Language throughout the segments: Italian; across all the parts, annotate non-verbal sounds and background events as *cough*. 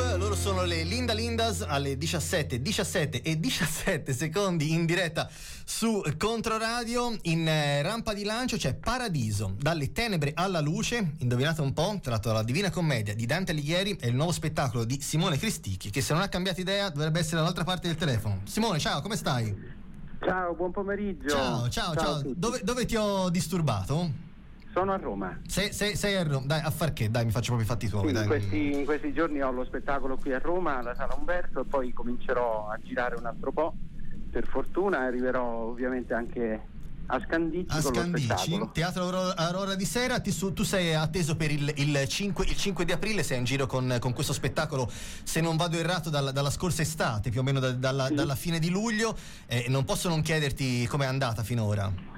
Club, loro sono le Linda Lindas alle 17, 17 e 17 secondi in diretta su Controradio. In eh, rampa di lancio c'è Paradiso, dalle tenebre alla luce, indovinate un po', tratto dalla Divina Commedia di Dante Alighieri, è il nuovo spettacolo di Simone Cristicchi, che se non ha cambiato idea dovrebbe essere dall'altra parte del telefono. Simone, ciao, come stai? Ciao, buon pomeriggio. Ciao, ciao, ciao. ciao. Dove, dove ti ho disturbato? Sono a Roma. Sei, sei, sei, a Roma, dai, a far che? Dai, mi faccio proprio i fatti tuoi. In questi, in questi, giorni ho lo spettacolo qui a Roma, alla Sala Umberto, e poi comincerò a girare un altro po'. Per fortuna arriverò ovviamente anche a Scandicci. A Scandicci, Teatro Aurora di Sera. Ti, tu sei atteso per il, il, 5, il, 5, di aprile, sei in giro con, con questo spettacolo, se non vado errato, dalla, dalla scorsa estate, più o meno da, dalla, sì. dalla, fine di luglio. Eh, non posso non chiederti com'è andata finora.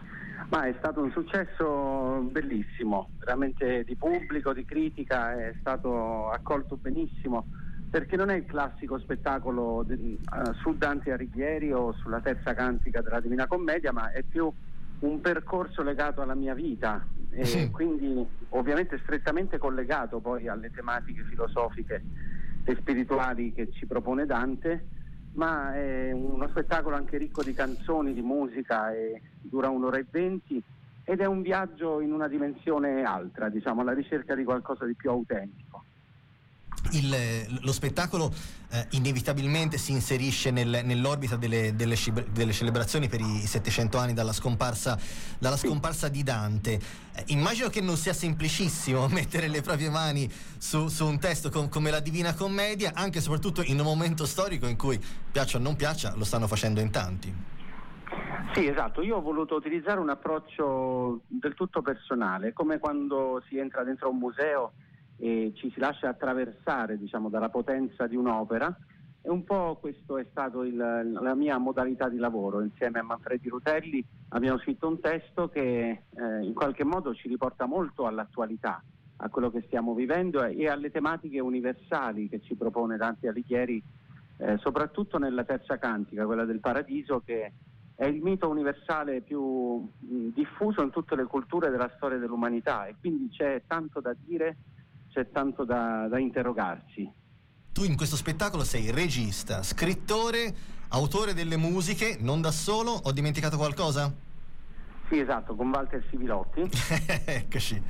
Ma è stato un successo bellissimo, veramente di pubblico, di critica, è stato accolto benissimo perché non è il classico spettacolo de, uh, su Dante Alighieri o sulla terza cantica della Divina Commedia, ma è più un percorso legato alla mia vita e sì. quindi ovviamente strettamente collegato poi alle tematiche filosofiche e spirituali che ci propone Dante ma è uno spettacolo anche ricco di canzoni, di musica, dura un'ora e venti ed è un viaggio in una dimensione altra, diciamo, alla ricerca di qualcosa di più autentico. Il, lo spettacolo eh, inevitabilmente si inserisce nel, nell'orbita delle, delle, delle, celebrazioni per i 700 anni dalla scomparsa, dalla scomparsa di Dante. Eh, immagino che non sia semplicissimo *laughs* mettere le proprie mani su, su un testo com, come la Divina Commedia, anche e soprattutto in un momento storico in cui, piaccia o non piaccia, lo stanno facendo in tanti. Sì, esatto, io ho voluto utilizzare un approccio del tutto personale, come quando si entra dentro un museo e ci si lascia attraversare diciamo, dalla potenza di un'opera e un po' questo è stato il, la mia modalità di lavoro. Insieme a Manfredi Rutelli abbiamo scritto un testo che eh, in qualche modo ci riporta molto all'attualità, a quello che stiamo vivendo e alle tematiche universali che ci propone Dante Alighieri, eh, soprattutto nella terza cantica, quella del paradiso, che è il mito universale più mh, diffuso in tutte le culture della storia dell'umanità e quindi c'è tanto da dire c'è tanto da, da interrogarsi. Tu in questo spettacolo sei regista, scrittore, autore delle musiche, non da solo, ho dimenticato qualcosa? Sì, esatto, con Walter Sivilotti. *laughs* Eccoci.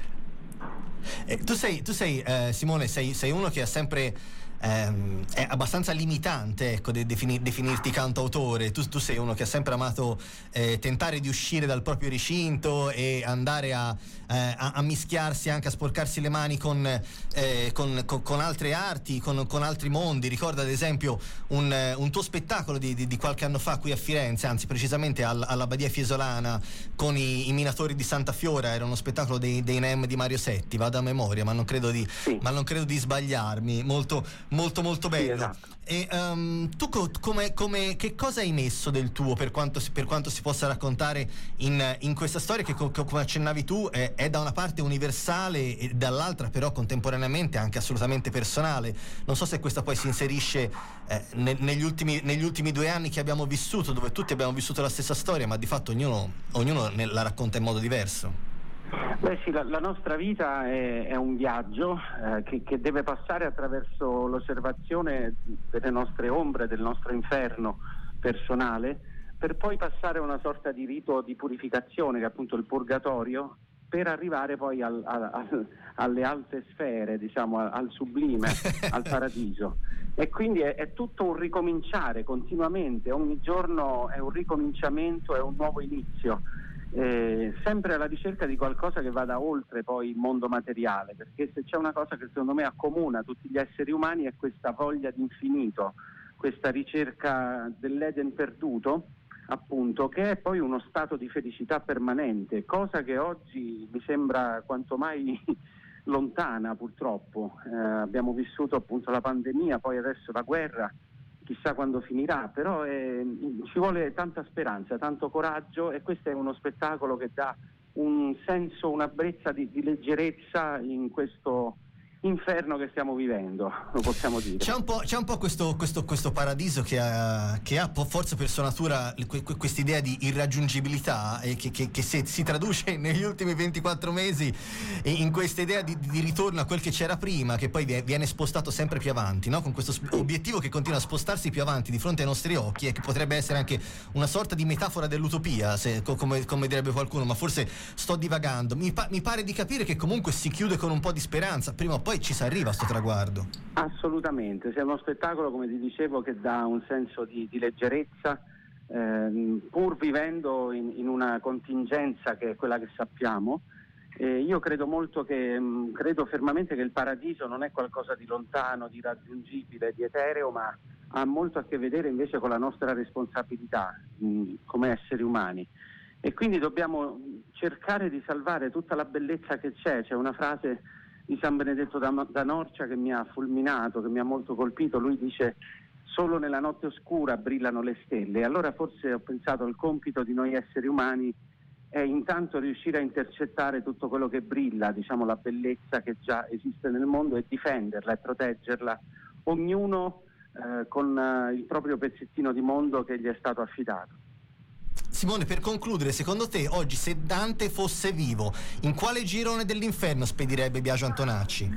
Eh, tu sei, tu sei eh, Simone, sei, sei, uno che ha sempre ehm, è abbastanza limitante ecco, de- definir- definirti cantautore. Tu, tu, sei uno che ha sempre amato eh, tentare di uscire dal proprio recinto e andare a, eh, a, a mischiarsi anche, a sporcarsi le mani con, eh, con, con, con altre arti, con, altri mondi. Ricorda ad esempio un, un tuo spettacolo di, di, di, qualche anno fa qui a Firenze, anzi precisamente all, alla Badia Fiesolana con i, i, minatori di Santa Fiora, era uno spettacolo dei, dei NEM di Mario Setti, vado a memoria, ma non credo di, sì. ma non credo di sbagliarmi. Molto, molto molto bello. Sì, esatto. E um, tu co- come, come, che cosa hai messo del tuo per quanto, per quanto si possa raccontare in, in questa storia che co- come accennavi tu è, è, da una parte universale e dall'altra però contemporaneamente anche assolutamente personale. Non so se questa poi si inserisce eh, ne- negli, ultimi, negli, ultimi, due anni che abbiamo vissuto, dove tutti abbiamo vissuto la stessa storia, ma di fatto ognuno, ognuno la racconta in modo diverso. Beh sì, la, la nostra vita è, è un viaggio eh, che, che, deve passare attraverso l'osservazione delle nostre ombre, del nostro inferno personale, per poi passare a una sorta di rito di purificazione, che è appunto il purgatorio, per arrivare poi al, al, al, alle alte sfere, diciamo, al, sublime, *laughs* al paradiso. E quindi è, è, tutto un ricominciare continuamente, ogni giorno è un ricominciamento, è un nuovo inizio eh, sempre alla ricerca di qualcosa che vada oltre poi il mondo materiale, perché se c'è una cosa che secondo me accomuna tutti gli esseri umani è questa voglia di infinito, questa ricerca dell'Eden perduto, appunto, che è poi uno stato di felicità permanente, cosa che oggi mi sembra quanto mai *laughs* lontana purtroppo. Eh, abbiamo vissuto appunto la pandemia, poi adesso la guerra chissà quando finirà, però eh, ci vuole tanta speranza, tanto coraggio e questo è uno spettacolo che dà un senso, una brezza di, di leggerezza in questo inferno che stiamo vivendo, lo possiamo dire. C'è un po', c'è un po questo, questo, questo, paradiso che ha, che ha forse per sua natura questa idea di irraggiungibilità e che, che, che si, si, traduce *laughs* negli ultimi 24 mesi in questa idea di, di, ritorno a quel che c'era prima, che poi viene spostato sempre più avanti, no? con questo obiettivo che continua a spostarsi più avanti di fronte ai nostri occhi e che potrebbe essere anche una sorta di metafora dell'utopia, se, come, come, direbbe qualcuno, ma forse sto divagando. Mi, pa- mi pare di capire che comunque si chiude con un po' di speranza, prima o poi poi ci si arriva a questo traguardo. Assolutamente, è uno spettacolo, come ti dicevo, che dà un senso di, di leggerezza, ehm, pur vivendo in, in, una contingenza che è quella che sappiamo. Eh, io credo molto che, mh, mm, credo fermamente che il paradiso non è qualcosa di lontano, di raggiungibile, di etereo, ma ha molto a che vedere invece con la nostra responsabilità mh, mm, come esseri umani. E quindi dobbiamo cercare di salvare tutta la bellezza che c'è. C'è una frase di San Benedetto da, da Norcia che mi ha fulminato, che mi ha molto colpito. Lui dice solo nella notte oscura brillano le stelle. Allora forse ho pensato il compito di noi esseri umani è intanto riuscire a intercettare tutto quello che brilla, diciamo la bellezza che già esiste nel mondo e difenderla e proteggerla, ognuno eh, con eh, il proprio pezzettino di mondo che gli è stato affidato. Simone, per concludere, secondo te oggi se Dante fosse vivo, in quale girone dell'inferno spedirebbe Biagio Antonacci? *laughs*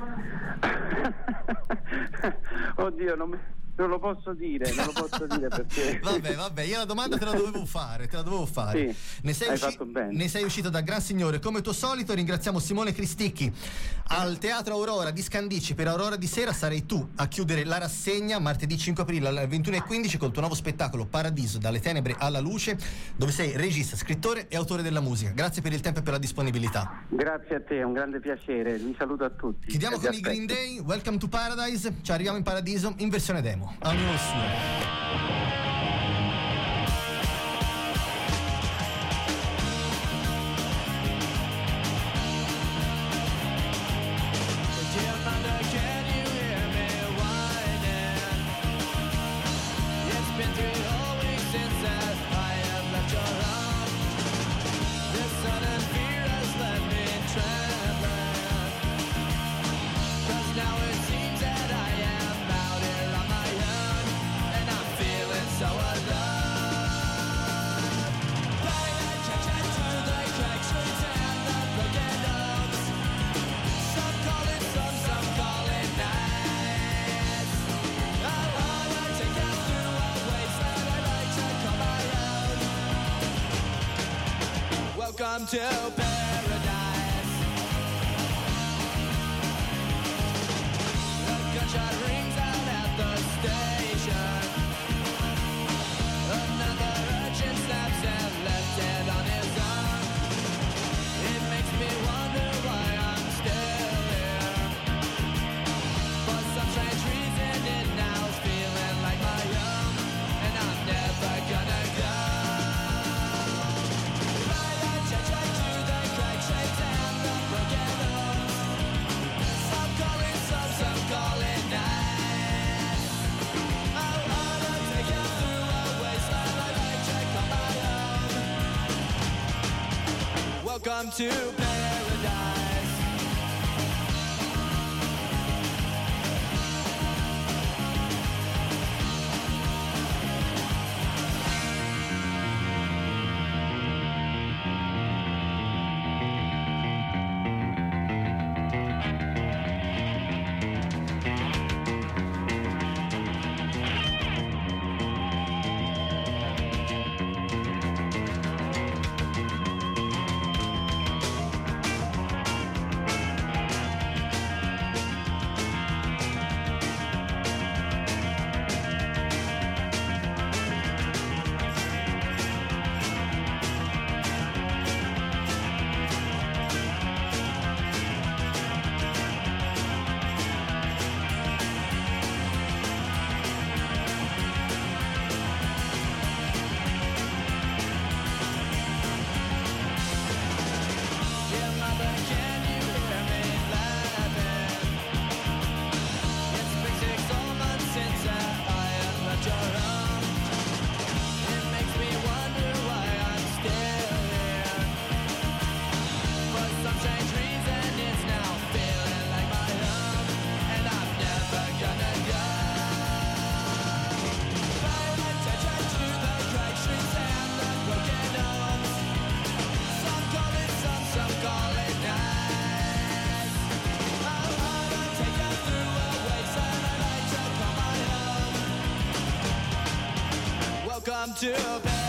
Oddio, non mi non lo posso dire, non lo posso dire perché... *laughs* vabbè, vabbè, io la domanda te la dovevo fare, te la dovevo fare. Sì, ne, sei usci- ne sei uscito da gran signore. Come tuo solito ringraziamo Simone Cristicchi. Al Teatro Aurora di Scandicci per Aurora di sera sarei tu a chiudere la rassegna martedì 5 aprile alle 21.15 col tuo nuovo spettacolo Paradiso, dalle tenebre alla luce, dove sei regista, scrittore e autore della musica. Grazie per il tempo e per la disponibilità. Grazie a te, è un grande piacere. Vi saluto a tutti. Chiudiamo con i Green Day, Welcome to Paradise. Ci arriviamo in paradiso in versione demo. もアニオすね。Suo. to Welcome to Welcome to paradise.